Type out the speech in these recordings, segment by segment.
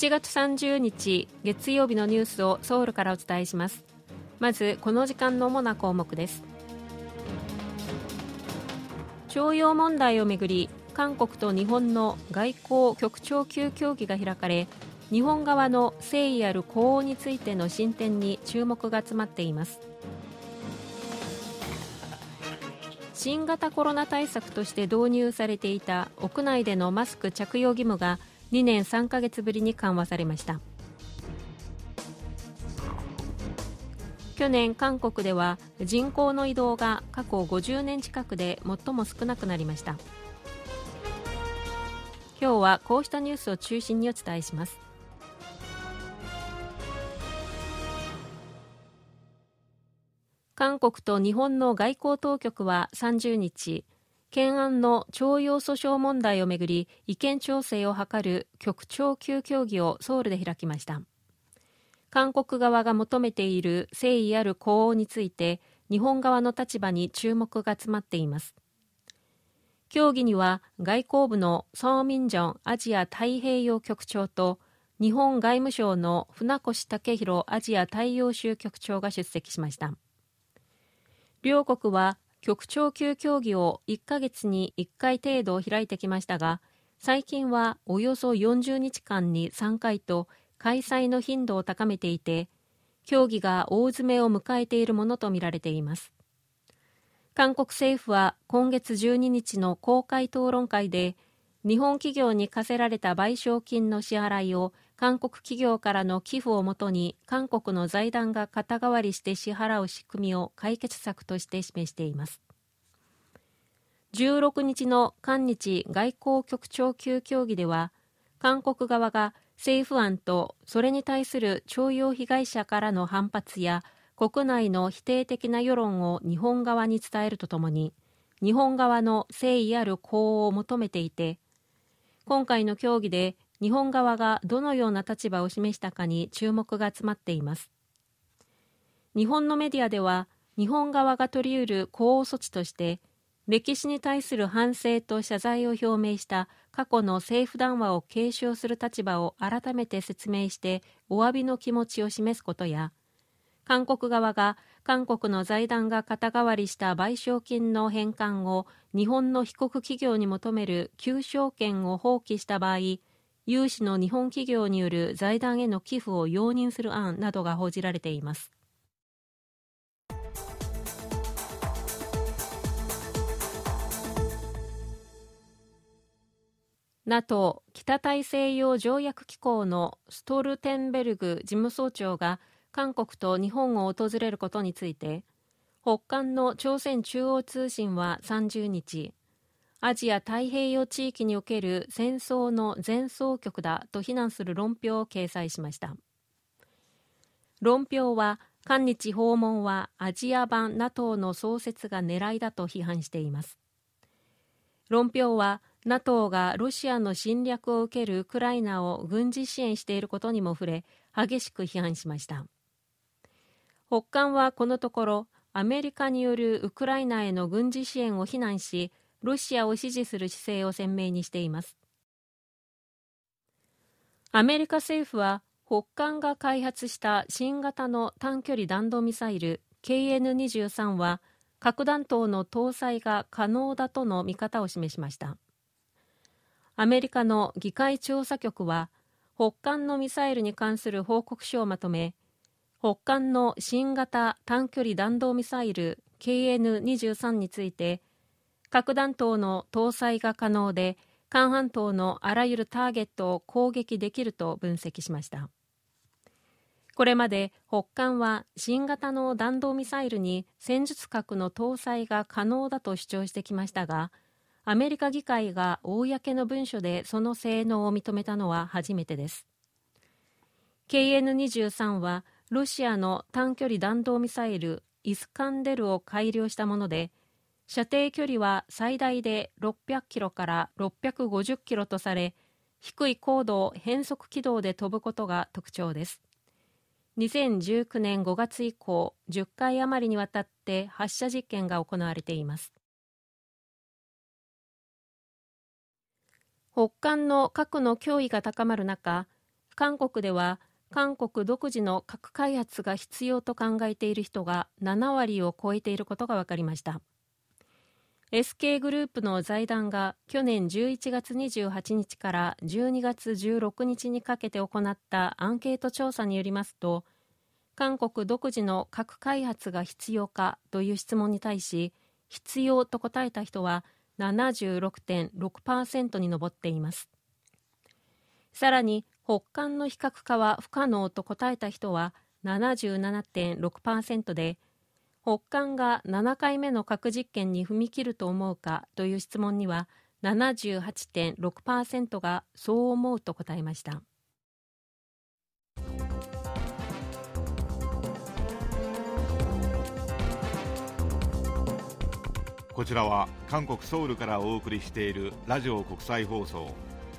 7月30日月曜日のニュースをソウルからお伝えします。まずこの時間の主な項目です。徴用問題をめぐり韓国と日本の外交局長級協議が開かれ日本側の誠意ある呼応についての進展に注目が集まっています。新型コロナ対策として導入されていた屋内でのマスク着用義務が2年3ヶ月ぶりに緩和されました。去年韓国では人口の移動が過去50年近くで最も少なくなりました。今日はこうしたニュースを中心にお伝えします。韓国と日本の外交当局は30日懸案の徴用訴訟問題をめぐり意見調整を図る局長級協議をソウルで開きました。韓国側が求めている誠意ある呼応について日本側の立場に注目が集まっています。協議には外交部のソーミンジョンアジア太平洋局長と日本外務省の船越武弘アジア太陽州局長が出席しました。両国は局長級協議を1ヶ月に1回程度開いてきましたが最近はおよそ40日間に3回と開催の頻度を高めていて協議が大詰めを迎えているものとみられています。韓国政府は今月12日の公開討論会で日本企業に課せられた賠償金の支払いを韓国企業からの寄付をもとに韓国の財団が肩代わりして支払う仕組みを解決策として示しています。16日の韓日外交局長級協議では韓国側が政府案とそれに対する徴用被害者からの反発や国内の否定的な世論を日本側に伝えるとともに日本側の誠意ある呼応を求めていて今回の協議で日本側がどのような立場を示したかに注目が集まっています。日本のメディアでは日本側が取り得る呼応措置として歴史に対する反省と謝罪を表明した過去の政府談話を継承する立場を改めて説明してお詫びの気持ちを示すことや韓国側が韓国の財団が肩代わりした賠償金の返還を日本の被告企業に求める求償権を放棄した場合有志の日本企業による財団への寄付を容認する案などが報じられています。NATO= 北大西洋条約機構のストルテンベルグ事務総長が韓国と日本を訪れることについて北韓の朝鮮中央通信は30日アジア太平洋地域における戦争の前奏曲だと非難する論評を掲載しました。論評は韓日訪問はアジア版 NATO の創設が狙いだと批判しています。論評は NATO がロシアの侵略を受けるウクライナを軍事支援していることにも触れ激しく批判しました。北韓はこのところアメリカによるウクライナへの軍事支援を非難しロシアを支持する姿勢を鮮明にしています。アメリカ政府は北韓が開発した新型の短距離弾道ミサイル KN23 は核弾頭の搭載が可能だとの見方を示しました。アメリカの議会調査局は北韓のミサイルに関する報告書をまとめ北韓の新型短距離弾道ミサイル KN23 について核弾頭の搭載が可能で韓半島のあらゆるターゲットを攻撃できると分析しました。これまで北韓は新型の弾道ミサイルに戦術核の搭載が可能だと主張してきましたがアメリカ議会が公の文書でその性能を認めたのは初めてです。KN23 はロシアの短距離弾道ミサイルイスカンデルを改良したもので射程距離は最大で600キロから650キロとされ低い高度を変速軌道で飛ぶことが特徴です。2019年5月以降10回余りにわたって発射実験が行われています。北韓の核の脅威が高まる中韓国では韓国独自の核開発が必要と考えている人が7割を超えていることが分かりました。SK グループの財団が去年11月28日から12月16日にかけて行ったアンケート調査によりますと韓国独自の核開発が必要かという質問に対し必要と答えた人は76.6%に上っています。さらに北韓の非核化は不可能と答えた人は77.6%で北韓が7回目の核実験に踏み切ると思うかという質問には78.6%がそう思うと答えました。こちらは韓国ソウルからお送りしているラジオ国際放送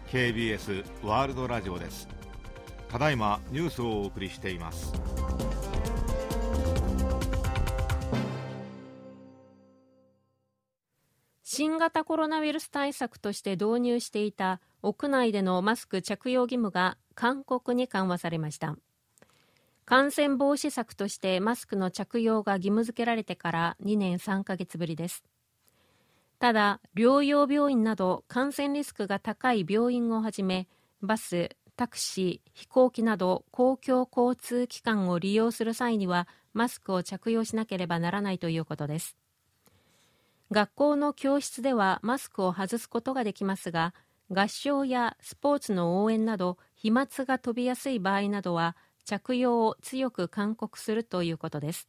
KBS ワールドラジオです。ただいまニュースをお送りしています。新型コロナウイルス対策として導入していた屋内でのマスク着用義務が韓国に緩和されました。感染防止策としてマスクの着用が義務付けられてから2年3ヶ月ぶりです。ただ療養病院など感染リスクが高い病院をはじめバスタクシー飛行機など公共交通機関を利用する際にはマスクを着用しなければならないということです。学校の教室ではマスクを外すことができますが合唱やスポーツの応援など飛沫が飛びやすい場合などは着用を強く勧告するということです。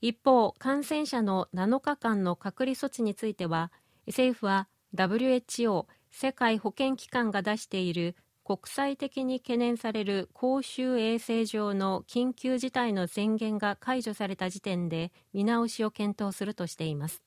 一方感染者の7日間の隔離措置については政府は WHO 世界保健機関が出している国際的に懸念される公衆衛生上の緊急事態の宣言が解除された時点で見直しを検討するとしています。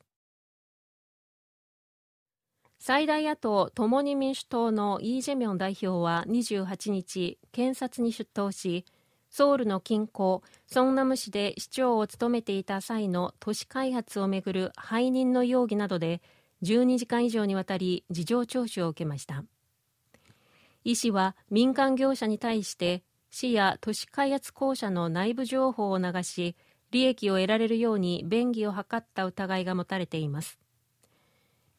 最大野党共に民主党のイ・ジェミョン代表は28日検察に出頭しソウルの近郊ソンナム市で市長を務めていた際の都市開発をめぐる背任の容疑などで12時間以上にわたり事情聴取を受けました。医師は民間業者に対して市や都市開発公社の内部情報を流し利益を得られるように便宜を図った疑いが持たれています。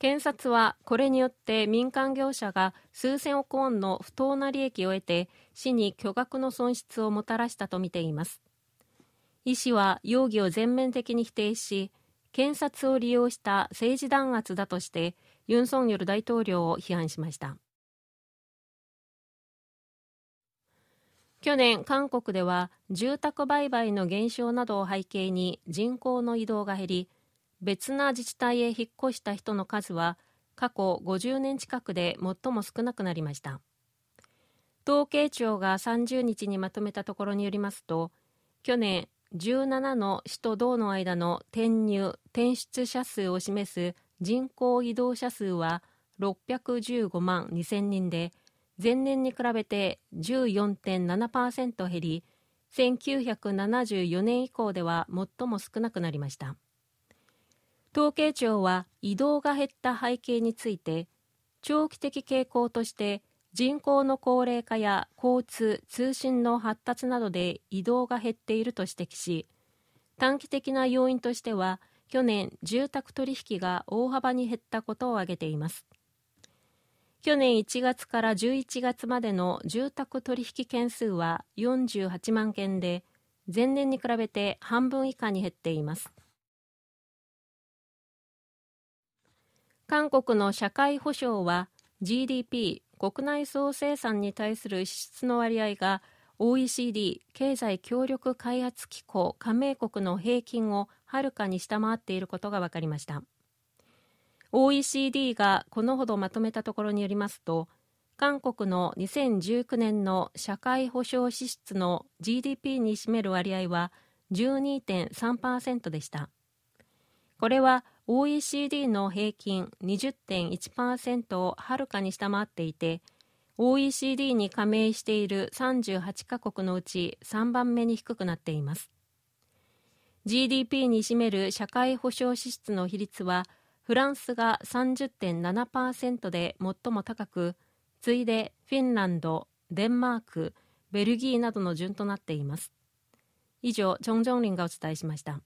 検察はこれによって民間業者が数千億ウォンの不当な利益を得て市に巨額の損失をもたらしたとみています。医師は容疑を全面的に否定し検察を利用した政治弾圧だとしてユン・ソンニョル大統領を批判しました。去年韓国では住宅売買の減少などを背景に人口の移動が減り別な自治体へ引っ越した人の数は過去50年近くで最も少なくなりました。統計庁が30日にまとめたところによりますと去年17の市と道の間の転入転出者数を示す人口移動者数は615万2000人で前年に比べて14.7%減り1974年以降では最も少なくなりました。統計庁は移動が減った背景について長期的傾向として人口の高齢化や交通・通信の発達などで移動が減っていると指摘し短期的な要因としては去年住宅取引が大幅に減ったことを挙げています。去年1月から11月までの住宅取引件数は48万件で前年に比べて半分以下に減っています。韓国の社会保障は GDP 国内総生産に対する支出の割合が OECD 経済協力開発機構加盟国の平均をはるかに下回っていることが分かりました。OECD がこのほどまとめたところによりますと韓国の2019年の社会保障支出の GDP に占める割合は12.3%でした。これは OECD の平均20.1%をはるかに下回っていて OECD に加盟している38カ国のうち3番目に低くなっています。GDP に占める社会保障支出の比率はフランスが30.7%で最も高く次いでフィンランドデンマークベルギーなどの順となっています。以上チョン・ジョンリンがお伝えしました。